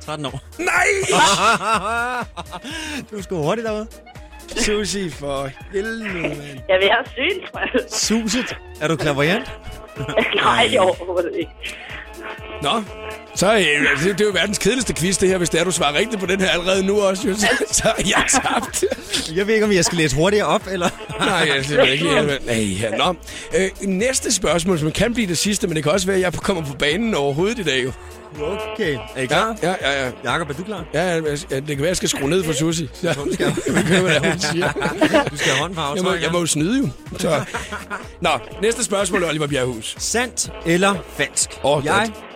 13 år. Nej! Du er sgu hurtigt derude. Susie, for helvede, mand. Jeg vil have syn, tror jeg. Suset. Er du klaverjant? Nej, overhovedet ikke. Nå, så øh, det, det er jo verdens kedeligste quiz, det her, hvis det er, du svarer rigtigt på den her allerede nu også. Jo. Så, så er jeg tabt. Jeg ved ikke, om jeg skal læse hurtigere op, eller... Nej, jeg det ved jeg ikke. lige. Nej, ja, nå. Øh, næste spørgsmål, som kan blive det sidste, men det kan også være, at jeg kommer på banen overhovedet i dag. Jo. Okay. Er I klar? Ja, ja, ja. Jakob, er du klar? Ja, ja, ja, det kan være, at jeg skal skrue ned for Susie. Ja, det er, hun siger. Du skal have på Jeg må, jeg må jo snyde jo. Så. Nå, næste spørgsmål, Oliver Bjerghus. Sandt eller falsk? Åh, jeg godt.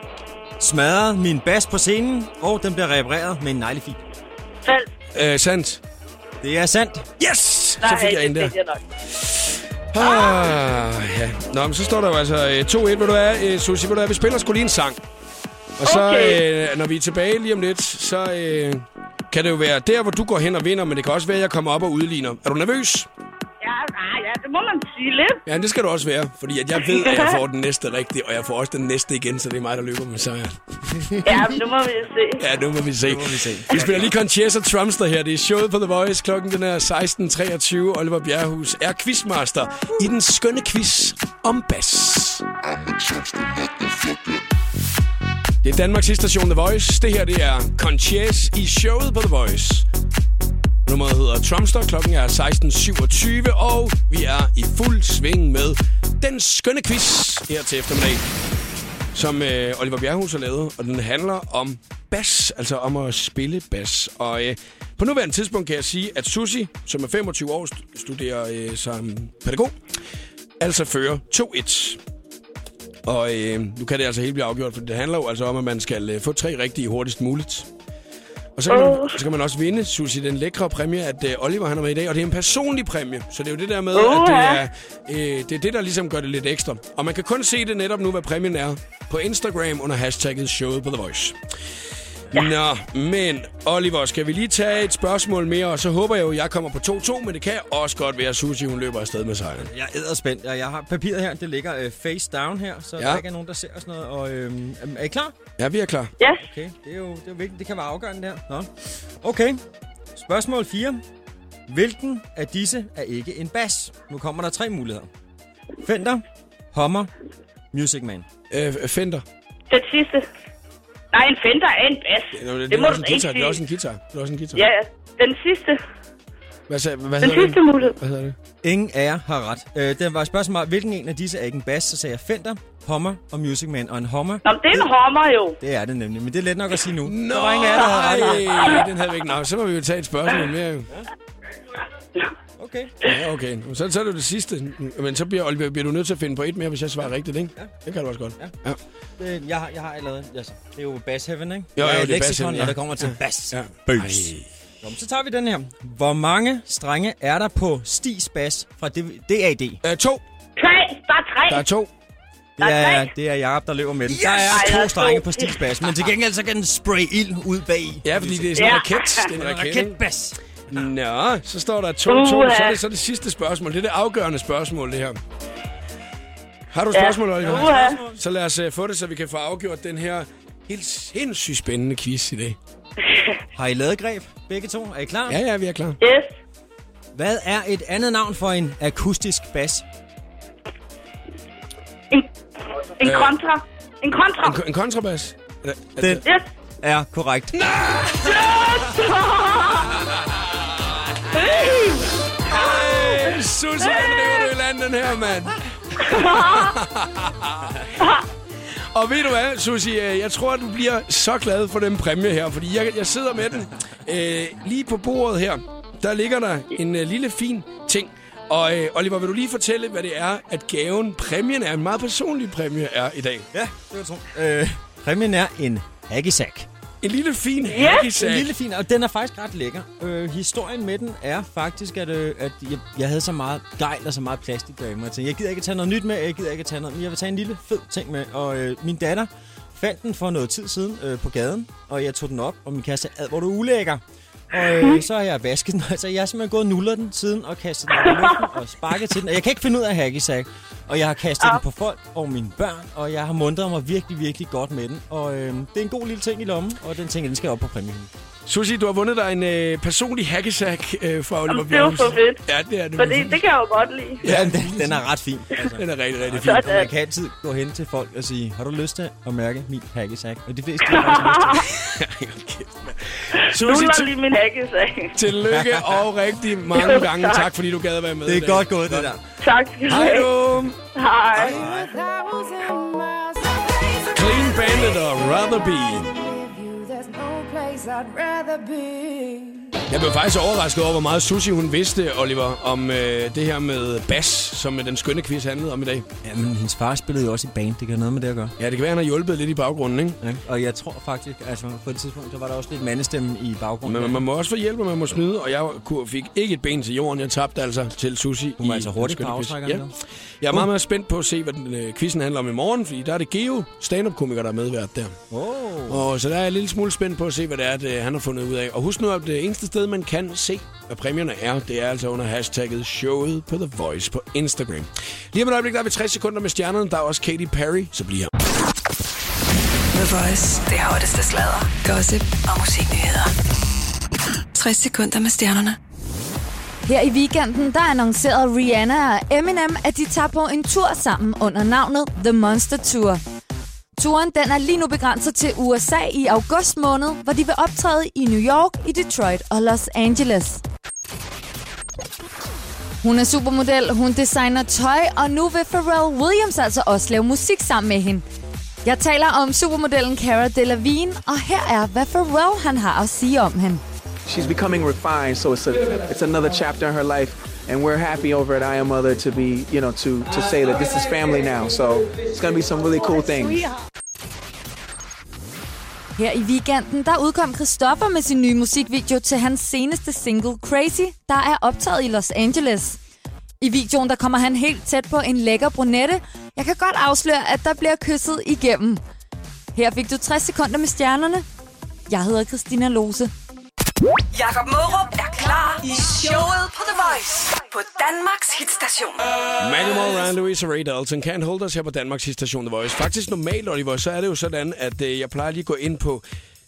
Smadrede min bas på scenen, og den blev repareret med en neglefil. Falsk. Øh, sandt. Det er sandt. Yes! Så Nej, fik jeg en det der. jeg. Ah, ja. Nå, men så står der jo altså øh, 2-1, hvor du er, øh, Susie, hvor du er. Vi spiller sgu lige en sang. Og så, Okay. øh, når vi er tilbage lige om lidt, så øh, kan det jo være der, hvor du går hen og vinder, men det kan også være, at jeg kommer op og udligner. Er du nervøs? Ja, nej, ja, det må man sige lidt. Ja, det skal du også være, fordi at jeg ved, at jeg får den næste rigtige, og jeg får også den næste igen, så det er mig, der løber med sejren. Ja, men nu må vi se. Ja, nu må vi se. Nu må vi se. Vi spiller lige Conchessa Trumster her. Det er showet på The Voice. Klokken den er 16.23. Oliver Bjerrehus er quizmaster i den skønne quiz om bas. Det er Danmarks station The Voice. Det her det er Conchess i showet på The Voice. Nummeret hedder Trumster. Klokken er 16.27, og vi er i fuld sving med den skønne quiz her til eftermiddag som øh, Oliver Bjerghus har lavet, og den handler om bas, altså om at spille bas. Og øh, på nuværende tidspunkt kan jeg sige, at Susi, som er 25 år, studerer øh, som pædagog, altså fører 2-1. Og øh, nu kan det altså helt blive afgjort, for det handler jo altså om, at man skal øh, få tre rigtige hurtigst muligt. Og så kan, man, så kan man også vinde, Susi, den lækre præmie, at øh, Oliver han er med i dag. Og det er en personlig præmie, så det er jo det der med, Åh, at det ja. er, øh, det er det, der ligesom gør det lidt ekstra. Og man kan kun se det netop nu, hvad præmien er, på Instagram under hashtagget showet på The Voice. Ja. Nå, men Oliver, skal vi lige tage et spørgsmål mere, og så håber jeg jo, at jeg kommer på 2-2, men det kan også godt være, at Susie hun løber afsted med sejren. Jeg er spændt. Jeg, jeg har papiret her. Det ligger øh, face down her, så Ja. der ikke er nogen, der ser sådan noget. Og, øh, er I klar? Ja, vi er klar. Yes. Okay, det er jo, det er jo vigtigt. Det kan være afgørende der. Nå. Okay. Spørgsmål 4. Hvilken af disse er ikke en bas? Nu kommer der tre muligheder. Fender, Hummer, Music Man. Øh, Fender. Den sidste. Nej, en Fender er en bas. Det, det, det, det er må også du en ikke guitar. Det er også sige. en guitar. Det er også en guitar. Ja, ja. Den sidste. Hvad, sag- hvad Den hedder sidste det? mulighed. Hvad hedder det? Ingen af jer har ret. Øh, det var et spørgsmål hvilken en af disse er ikke en bas? Så sagde jeg Fender, Hummer og Music Man. Og en Hummer, Nå, det er en hommer jo. det er det nemlig. Men det er let nok at sige nu. Nå, der var ingen af der havde nej, den havde vi ikke. Nå, så må vi jo tage et spørgsmål mere. jo. Okay. Ja, okay. Så, så er det det sidste. Men så bliver, Oliver, bliver du nødt til at finde på et mere, hvis jeg svarer rigtigt, ikke? Ja. Det kan du også godt. Ja. ja. Øh, jeg, har, jeg har allerede... Altså, det er jo Bass Heaven, ikke? Jo, jo, det er Bass Heaven, ja. det kommer til bass. ja. Bass. Ej. Nå, men så tager vi den her. Hvor mange strenge er der på Stis Bass fra DAD? Øh, to. Tre. Der er tre. Der er to. Det er er, det er Jacob, der løber med den. Yes! Der er er to strenge på Stis Bass, men til gengæld så kan den spray ild ud bag. Ja, fordi det er sådan en Ja. raket. Det er en raket. ikke? Raketbass. Nå, så står der 2-2. Så er det så det sidste spørgsmål. Det er det afgørende spørgsmål, det her. Har du et Ja. spørgsmål, Oliver? Uha. Så lad os uh, få det, så vi kan få afgjort den her helt sindssygt spændende quiz i dag. Har I lavet greb, begge to? Er I klar? Ja, ja, vi er klar. Yes. Hvad er et andet navn for en akustisk bas? En, en Øh. kontra. En kontra. En, en kontrabas? Er, er, Den Yes. er korrekt. Hey, Susie, hey. lever du i den her, mand. Og ved du hvad, Susie, øh, jeg tror, du bliver så glad for den præmie her, fordi jeg, jeg sidder med den øh, lige på bordet her. Der ligger der en øh, lille fin ting. Og øh, Oliver, vil du lige fortælle, hvad det er, at gaven, præmien er, en meget personlig præmie er i dag? Ja, det var tro. Øh, præmien er en haggisack. En lille fin Ja, En hackisack. lille fin, og den er faktisk ret lækker. Øh, historien med den er faktisk, at, øh, at jeg, jeg havde så meget gejl og så meget plastik derhjemme. Jeg tænkte, jeg gider ikke tage noget nyt med, jeg gider ikke tage noget, men jeg vil tage en lille fed ting med. Og øh, min datter fandt den for noget tid siden øh, på gaden, og jeg tog den op, og min kæreste sagde, "Ad, hvor du ulækker. Og øh, så har jeg vasket den, altså jeg har simpelthen gået og nullet den siden og kastet den i luften og sparket til den. Og jeg kan ikke finde ud af hackisack. Og jeg har kastet den på folk og mine børn, og jeg har mundret mig virkelig, virkelig godt med den. Og øh, det er en god lille ting i lommen, og den ting, den skal op på præmien. Susie, du har vundet dig en øh, personlig hackisack øh, fra Oliver Jamen, det er jo for fedt. Ja, det er det. Fordi det kan jeg jo godt lide. Ja, den, den er ret fin. Altså. Den er rigtig, rigtig fin. Sådan. Man kan altid gå hen til folk og sige, har du lyst til at mærke min hackesack? Og de fleste har faktisk lyst til det. Var til, lige min hakkesag. tillykke og rigtig mange gange tak. tak, fordi du gad at være med Det er godt gået, det der. Tak skal du Hej have. du. Hej. Clean Bandit og Rather Be. I'd rather be. Jeg blev faktisk overrasket over, hvor meget Susie hun vidste, Oliver, om øh, det her med bass, som den skønne quiz handlede om i dag. Ja, men hendes far spillede jo også i band. Det kan noget med det at gøre. Ja, det kan være, han har hjulpet lidt i baggrunden, ikke? Ja. Og jeg tror faktisk, altså på et tidspunkt, så var der også lidt mandestemme i baggrunden. Men man må også få hjælp, og man må snyde, og jeg fik ikke et ben til jorden. Jeg tabte altså til Susie. Hun var i altså hurtigt på Ja. Jeg er meget, meget spændt på at se, hvad den, øh, quizzen handler om i morgen, fordi der er det Geo, stand-up-komiker, der er medvært der. Oh. Og så der er jeg en lille smule spændt på at se, hvad det er, det, han har fundet ud af. Og husk nu, at det eneste sted, man kan se, hvad præmierne er, det er altså under hashtagget showet på The Voice på Instagram. Lige om et øjeblik, der er vi 60 sekunder med stjernerne. Der er også Katy Perry, så bliver The Voice. Det hotteste sladder, gossip og musiknyheder. 60 sekunder med stjernerne. Her i weekenden, der annoncerede Rihanna og Eminem, at de tager på en tur sammen under navnet The Monster Tour. Turen den er lige nu begrænset til USA i august måned, hvor de vil optræde i New York, i Detroit og Los Angeles. Hun er supermodel, hun designer tøj, og nu vil Pharrell Williams altså også lave musik sammen med hende. Jeg taler om supermodellen Cara Delevingne, og her er, hvad Pharrell han har at sige om hende. she's becoming refined so it's a it's another chapter in her life and we're happy over at I Am Mother to be you know to to say that this is family now so it's going to be some really cool things Her i weekenden, der udkom Christoffer med sin nye musikvideo til hans seneste single Crazy, der er optaget i Los Angeles. I videoen, der kommer han helt tæt på en lækker brunette. Jeg kan godt afsløre, at der bliver kysset igennem. Her fik du 60 sekunder med stjernerne. Jeg hedder Christina Lose. Jakob Mørup er klar i showet Voice på Danmarks hitstation. Manuel Louise Ray Dalton Can't Hold Us her på Danmarks hitstation The Voice. Faktisk normalt, Oliver, så er det jo sådan, at øh, jeg plejer lige at gå ind på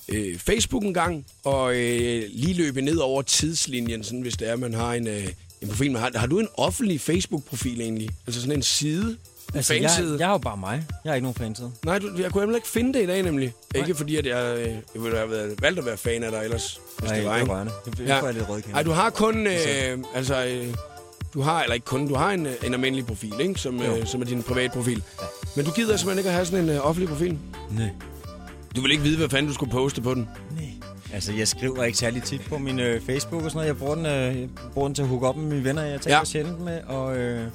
øh, Facebook en gang og øh, lige løbe ned over tidslinjen, sådan, hvis det er, man har en, øh, en profil. Men har, har du en offentlig Facebook-profil egentlig? Altså sådan en side? Altså, fanside? jeg, jeg er jo bare mig. Jeg har ikke nogen fanside. Nej, du, jeg kunne heller ikke finde det i dag nemlig. Ikke fordi, at jeg, øh, jeg ville have været, valgt at være fan af dig ellers, hvis Nej, det var, er ikke? rørende. Det, Ja. jeg lidt rødkæmpe. Ej, du har kun, øh, altså, øh, du har, eller ikke kun, du har en, øh, en almindelig profil, ikke? Som, øh, som er din private profil. Ja. Men du gider simpelthen ikke at have sådan en øh, offentlig profil? Nej. Du vil ikke vide, hvad fanden du skulle poste på den? Altså, jeg skriver ikke særlig tit på min øh, Facebook og sådan noget. Jeg bruger den, øh, jeg bruger den til at hooke op med mine venner, jeg taler Ja. ja. sjældent med. Og øh,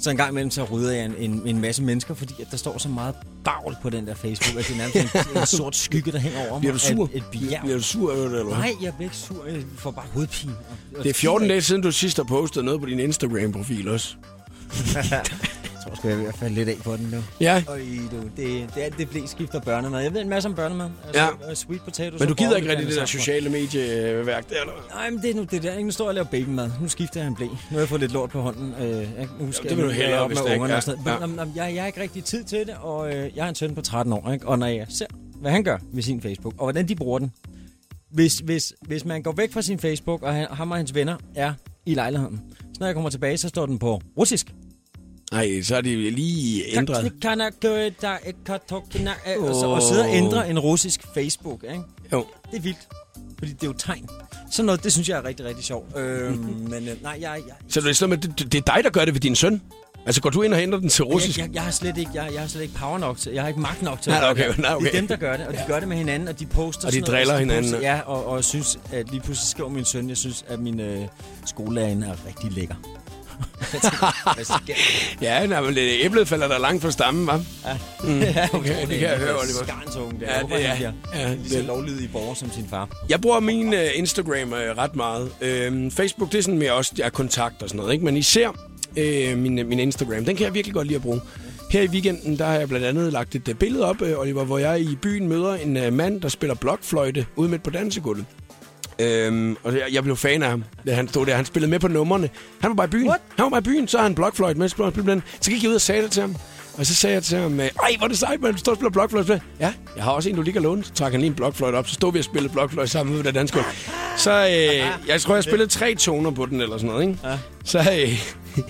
så en gang imellem, så rydder jeg en, en, en masse mennesker, fordi at der står så meget bagl på den der Facebook, at det er nærmest en, en sort skygge, der hænger over mig. Bliver du sur? Et, et bjerg. Bliver du sur eller hvad? Nej, jeg bliver ikke sur. Jeg får bare hovedpine. Og, og Det er 14 dage siden, du sidst har postet noget på din Instagram-profil også. Tror sgu, jeg er ved at falde lidt af på den nu. Ja, Øj, du, det, det, er, det blev skifter børnemad. Jeg ved en masse om børnemad. Altså, Ja. Sweet potatoes men du gider ikke rigtig det der sociale medieværk der, eller? Nej, men det er nu det der. Ikke? Nu står jeg og laver babymad. Nu skifter jeg en blæ. Nu har jeg fået lidt lort på hånden. Øh, jeg, nu skal det vil du hellere, op hvis med det ikke er. og sådan Ja. Men, jamen, jeg, jeg har ikke rigtig tid til det, og øh, jeg har en søn på 13 år. Ikke? Og når jeg ser, hvad han gør med sin Facebook, og hvordan de bruger den. Hvis, hvis, hvis man går væk fra sin Facebook, og han, ham og hans venner er i lejligheden, så når jeg kommer tilbage, så står den på russisk. Nej, så er de lige ændret. Og så og sidde og ændre en russisk Facebook, ikke? Jo. Det er vildt. Fordi det er jo tegn. Sådan noget, det synes jeg er rigtig, rigtig sjovt. Øhm, men øh, nej, jeg, jeg, Så det er, sådan, det, det er dig, der gør det ved din søn? Altså, går du ind og henter den til russisk? jeg, jeg, jeg, har slet ikke, jeg, jeg har slet ikke power nok til, jeg har ikke magt nok til Nej, okay, det. nej, okay. Det er dem, der gør det, og de gør det med hinanden, og de poster Og de noget, driller de hinanden. Poster, ja, og, og synes, at lige pludselig skriver min søn, jeg synes, at min øh, skolelærer er rigtig lækker. Ja, nej, men det- æblet falder der langt fra stammen, hva'? Mm. Ja, Okay, det kan jeg høre, Oliver. Skarnsunge, der. Ja, Ja, Hvorfor det er- han bliver ja, lige så det- lovlydig borger som sin far. Jeg bruger min uh, Instagram uh, ret meget. Uh, Facebook, det er sådan mere også, jeg kontakt og sådan noget, ikke? Men især uh, min, min Instagram, den kan jeg virkelig godt lide at bruge. Her i weekenden, der har jeg blandt andet lagt et billede op, Oliver, hvor jeg i byen møder en mand, der spiller blokfløjte ude midt på dansegulvet. Øhm, og jeg, jeg blev fan af ham, da han stod der. Han spillede med på numrene. Han var bare i byen. What? Han var bare i byen, så har han blokfløjte med. Så gik jeg ud og sagde det til ham. Og så sagde jeg til ham, øh, ej, hvor er det sejt, man. Du står og spiller blokfløjte. Ja, jeg har også en, du kan låne. Så trak han lige en blokfløjte op. Så stod vi og spillede blokfløjte sammen ude ved dansk gulv. Så øh, jeg tror, jeg spillede tre toner på den, eller sådan noget, ikke? Ja. Så, øh,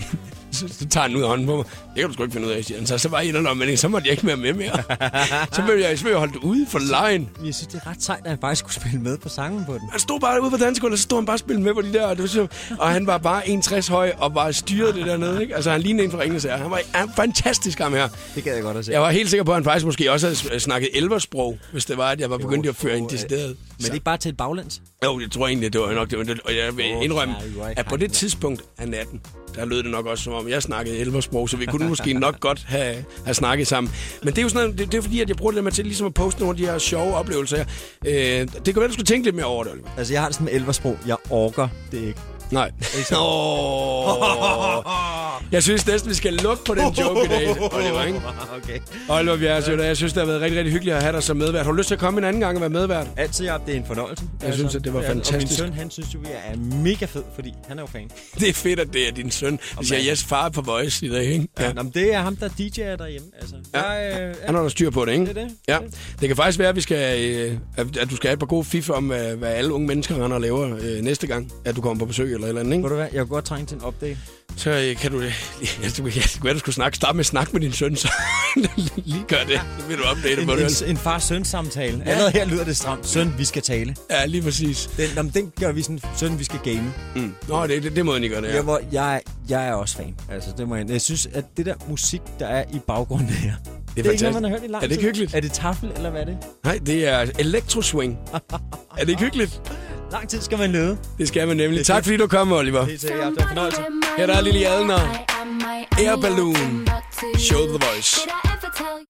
så, så tager han ud af hånden på mig. Det kan du sgu ikke finde ud af, siger han. Så, så var jeg en eller anden, men så måtte jeg ikke være med mere. så blev jeg, så blev jeg holdt ude for lejen. Jeg synes, det er ret sejt, at han faktisk skulle spille med på sangen på den. Han stod bare ude på dansegulvet, og så stod han bare og spillede med på de der. Og, det var så, og han var bare 1,60 høj og bare styrede det dernede. Ikke? Altså, han lignede en fra Ringnes her. Han var han fantastisk, ham her. Det gad jeg godt at se. Jeg var helt sikker på, at han faktisk måske også havde snakket elversprog, hvis det var, at jeg var begyndt at føre en decideret. Men det er ikke bare til et baglands? Jo, jeg tror egentlig, det var nok det. var- Og jeg vil indrømme, at på det tidspunkt af natten, der lød det nok også, som om jeg snakkede elversprog, så vi kunne måske nok godt have, have snakket sammen. Men det er jo sådan, det, det er fordi, at jeg bruger det der med til ligesom at poste nogle af de her sjove oplevelser. her. Øh, det kan være, du skulle tænke lidt mere over det, Oliver. Altså, jeg har det sådan med elversprog. Jeg orker det ikke. Nej. Oh. Jeg synes næsten, vi skal lukke på den joke i dag, Oliver, ikke? okay. Oliver Bjergsø, jeg synes, det har været rigtig, rigtig hyggeligt at have dig som medvært. Har du lyst til at komme en anden gang og være medvært? Altid, ja, det er en fornøjelse. Jeg synes, at det var Ja, Og min fantastisk. søn, han synes jo, jeg er mega fed, fordi han er jo fan. Det er fedt, at det er din søn. Vi siger, yes, far på Voice i dag, ikke? Ja. Nå, men det er ham, der DJ'er derhjemme. Altså, Ja. jeg, øh, Han har der styr på det, ikke? Det er det. Ja. Det kan faktisk være, at, vi skal, øh, at at du skal have et par gode fif om, øh, hvad alle unge mennesker render og laver øh, næste gang, at du kommer på besøg eller et eller andet, ikke? Ved du hvad, jeg kunne godt trænge til en update. Så øh, kan du... Jeg skulle ja, det kunne du skulle snakke, starte med at snakke med din søn, så lige gør det. Så vil du opdate En, på en, det. en far-søn-samtale. Ja. Allerede her lyder det stramt. Søn, vi skal tale. Ja, lige præcis. Den, jamen, den gør vi sådan, søn, vi skal game. Mm. Nå, det, det, det må I gøre det, Ja. Jeg, jeg, jeg er også fan. Altså, det må jeg, jeg synes, at det der musik, der er i baggrunden her, det er, det er ikke noget, man har hørt i lang Er det ikke tid. hyggeligt? Er det tafel, eller hvad er det? Nej, det er elektroswing. er det ikke hyggeligt? Lang tid skal man lede. Det skal man nemlig. Tak fordi du kom, Oliver. Det var en fornøjelse. Her der er Lille Adler. Air Balloon. Show the voice.